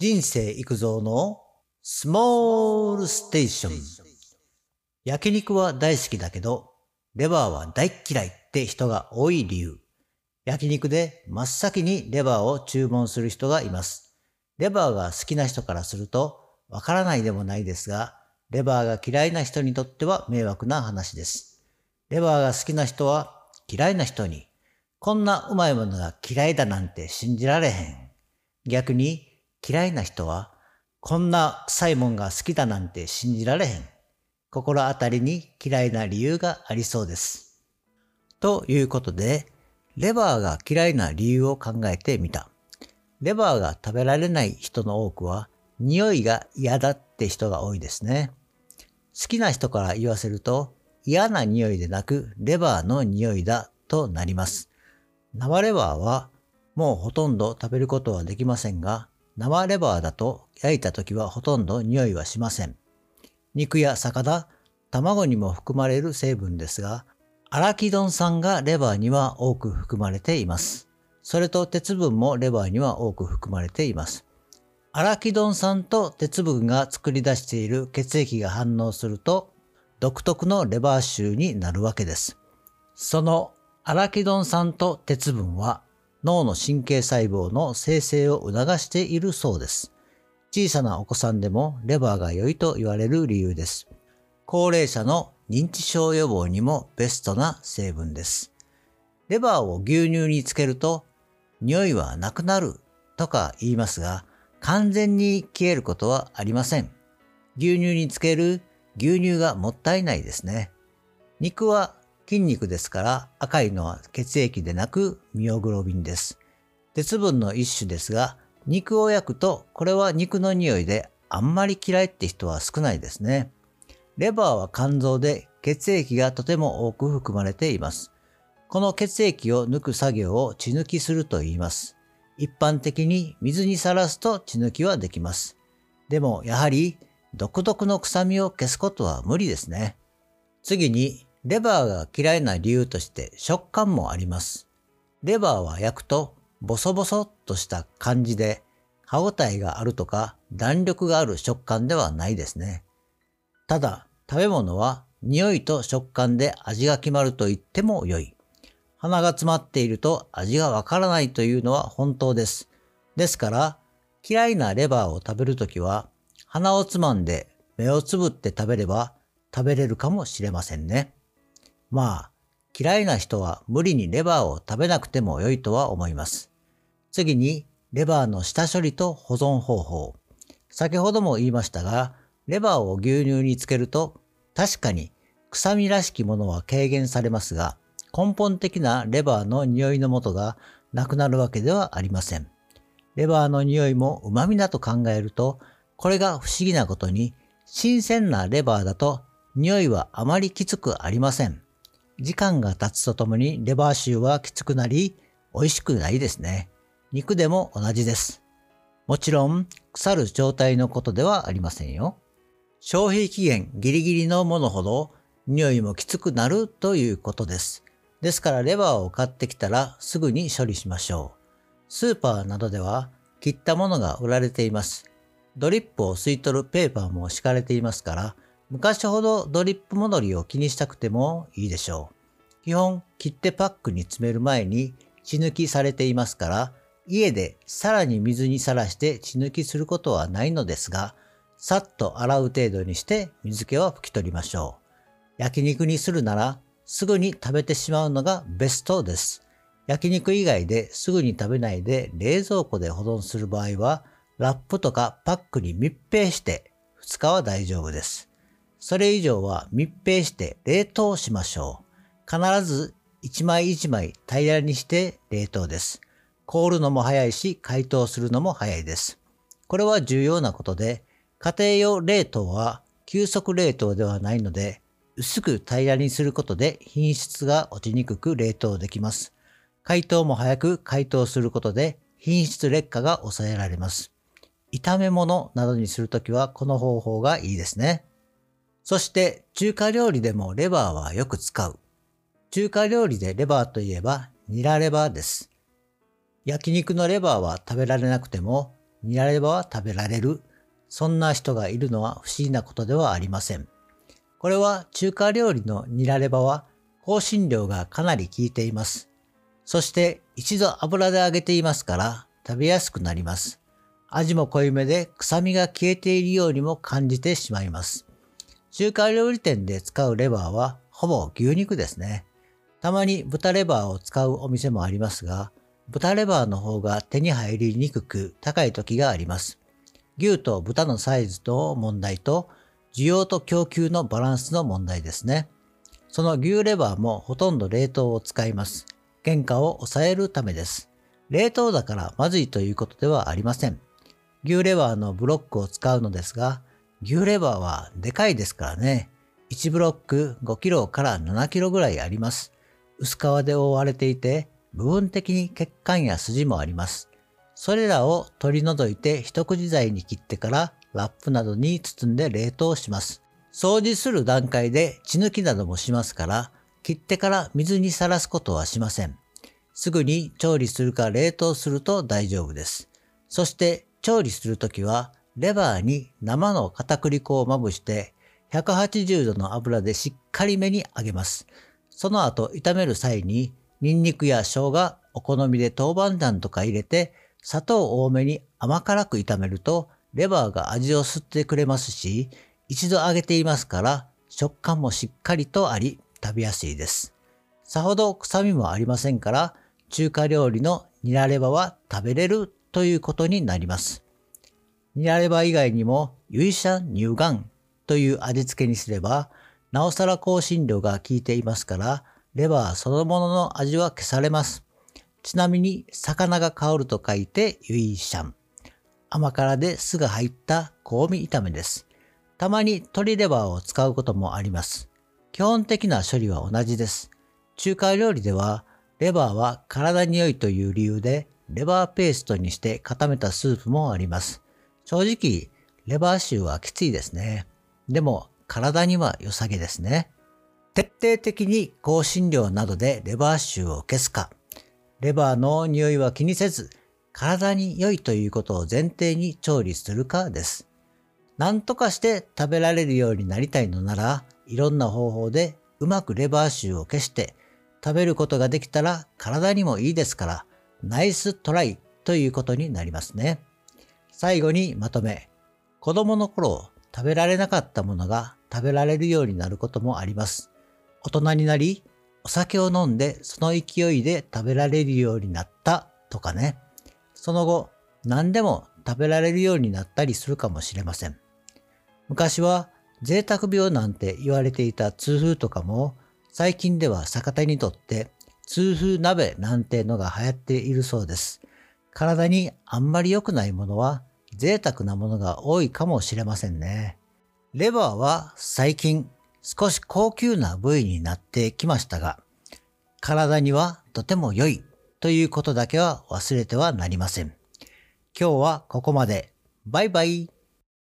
人生育造のスモールステーション。焼肉は大好きだけど、レバーは大嫌いって人が多い理由。焼肉で真っ先にレバーを注文する人がいます。レバーが好きな人からすると、わからないでもないですが、レバーが嫌いな人にとっては迷惑な話です。レバーが好きな人は嫌いな人に、こんなうまいものが嫌いだなんて信じられへん。逆に嫌いな人は、こんな臭いもんが好きだなんて信じられへん。心当たりに嫌いな理由がありそうです。ということで、レバーが嫌いな理由を考えてみた。レバーが食べられない人の多くは、匂いが嫌だって人が多いですね。好きな人から言わせると、嫌な匂いでなく、レバーの匂いだとなります。生レバーは、もうほとんど食べることはできませんが、生レバーだと焼いた時はほとんど匂いはしません。肉や魚、卵にも含まれる成分ですが、アラキドン酸がレバーには多く含まれています。それと鉄分もレバーには多く含まれています。アラキドン酸と鉄分が作り出している血液が反応すると、独特のレバー臭になるわけです。そのアラキドン酸と鉄分は脳の神経細胞の生成を促しているそうです。小さなお子さんでもレバーが良いと言われる理由です。高齢者の認知症予防にもベストな成分です。レバーを牛乳につけると匂いはなくなるとか言いますが完全に消えることはありません。牛乳につける牛乳がもったいないですね。肉は筋肉ですから赤いのは血液でなくミオグロビンです。鉄分の一種ですが、肉を焼くとこれは肉の匂いであんまり嫌いって人は少ないですね。レバーは肝臓で血液がとても多く含まれています。この血液を抜く作業を血抜きすると言います。一般的に水にさらすと血抜きはできます。でもやはり独特の臭みを消すことは無理ですね。次にレバーが嫌いな理由として食感もあります。レバーは焼くとボソボソっとした感じで歯ごたえがあるとか弾力がある食感ではないですね。ただ食べ物は匂いと食感で味が決まると言っても良い。鼻が詰まっていると味がわからないというのは本当です。ですから嫌いなレバーを食べるときは鼻をつまんで目をつぶって食べれば食べれるかもしれませんね。まあ、嫌いな人は無理にレバーを食べなくても良いとは思います。次に、レバーの下処理と保存方法。先ほども言いましたが、レバーを牛乳につけると、確かに臭みらしきものは軽減されますが、根本的なレバーの匂いの元がなくなるわけではありません。レバーの匂いも旨味だと考えると、これが不思議なことに、新鮮なレバーだと匂いはあまりきつくありません。時間が経つとともにレバー臭はきつくなり、美味しくないですね。肉でも同じです。もちろん、腐る状態のことではありませんよ。消費期限ギリギリのものほど匂いもきつくなるということです。ですからレバーを買ってきたらすぐに処理しましょう。スーパーなどでは切ったものが売られています。ドリップを吸い取るペーパーも敷かれていますから、昔ほどドリップ戻りを気にしたくてもいいでしょう。基本、切ってパックに詰める前に血抜きされていますから、家でさらに水にさらして血抜きすることはないのですが、さっと洗う程度にして水気は拭き取りましょう。焼肉にするなら、すぐに食べてしまうのがベストです。焼肉以外ですぐに食べないで冷蔵庫で保存する場合は、ラップとかパックに密閉して2日は大丈夫です。それ以上は密閉して冷凍しましょう。必ず一枚一枚平らにして冷凍です。凍るのも早いし、解凍するのも早いです。これは重要なことで、家庭用冷凍は急速冷凍ではないので、薄く平らにすることで品質が落ちにくく冷凍できます。解凍も早く解凍することで品質劣化が抑えられます。炒め物などにするときはこの方法がいいですね。そして中華料理でもレバーはよく使う。中華料理でレバーといえばニラレバーです。焼肉のレバーは食べられなくてもニラレバーは食べられる。そんな人がいるのは不思議なことではありません。これは中華料理のニラレバーは香辛料がかなり効いています。そして一度油で揚げていますから食べやすくなります。味も濃いめで臭みが消えているようにも感じてしまいます。中華料理店で使うレバーはほぼ牛肉ですね。たまに豚レバーを使うお店もありますが、豚レバーの方が手に入りにくく高い時があります。牛と豚のサイズの問題と需要と供給のバランスの問題ですね。その牛レバーもほとんど冷凍を使います。原価を抑えるためです。冷凍だからまずいということではありません。牛レバーのブロックを使うのですが、牛レバーはでかいですからね。1ブロック5キロから7キロぐらいあります。薄皮で覆われていて、部分的に血管や筋もあります。それらを取り除いて一口大に切ってからラップなどに包んで冷凍します。掃除する段階で血抜きなどもしますから、切ってから水にさらすことはしません。すぐに調理するか冷凍すると大丈夫です。そして調理するときはレバーに生の片栗粉をまぶして180度の油でしっかりめに揚げます。その後炒める際にニンニクや生姜、お好みで豆板醤とか入れて砂糖多めに甘辛く炒めるとレバーが味を吸ってくれますし一度揚げていますから食感もしっかりとあり食べやすいです。さほど臭みもありませんから中華料理のニラレバは食べれるということになります。ニラレバ以外にもユイシャン乳ガンという味付けにすればなおさら香辛料が効いていますから、レバーそのものの味は消されます。ちなみに、魚が香ると書いてユイシャン。甘辛で酢が入った香味炒めです。たまに鶏レバーを使うこともあります。基本的な処理は同じです。中華料理では、レバーは体に良いという理由で、レバーペーストにして固めたスープもあります。正直、レバー臭はきついですね。でも、体には良さげですね。徹底的に香辛料などでレバー臭を消すか、レバーの匂いは気にせず、体に良いということを前提に調理するかです。何とかして食べられるようになりたいのなら、いろんな方法でうまくレバー臭を消して食べることができたら体にもいいですから、ナイストライということになりますね。最後にまとめ。子供の頃食べられなかったものが食べられるようになることもあります。大人になり、お酒を飲んでその勢いで食べられるようになったとかね。その後、何でも食べられるようになったりするかもしれません。昔は贅沢病なんて言われていた痛風とかも、最近では逆手にとって痛風鍋なんてのが流行っているそうです。体にあんまり良くないものは贅沢なものが多いかもしれませんね。レバーは最近少し高級な部位になってきましたが、体にはとても良いということだけは忘れてはなりません。今日はここまで。バイバイ。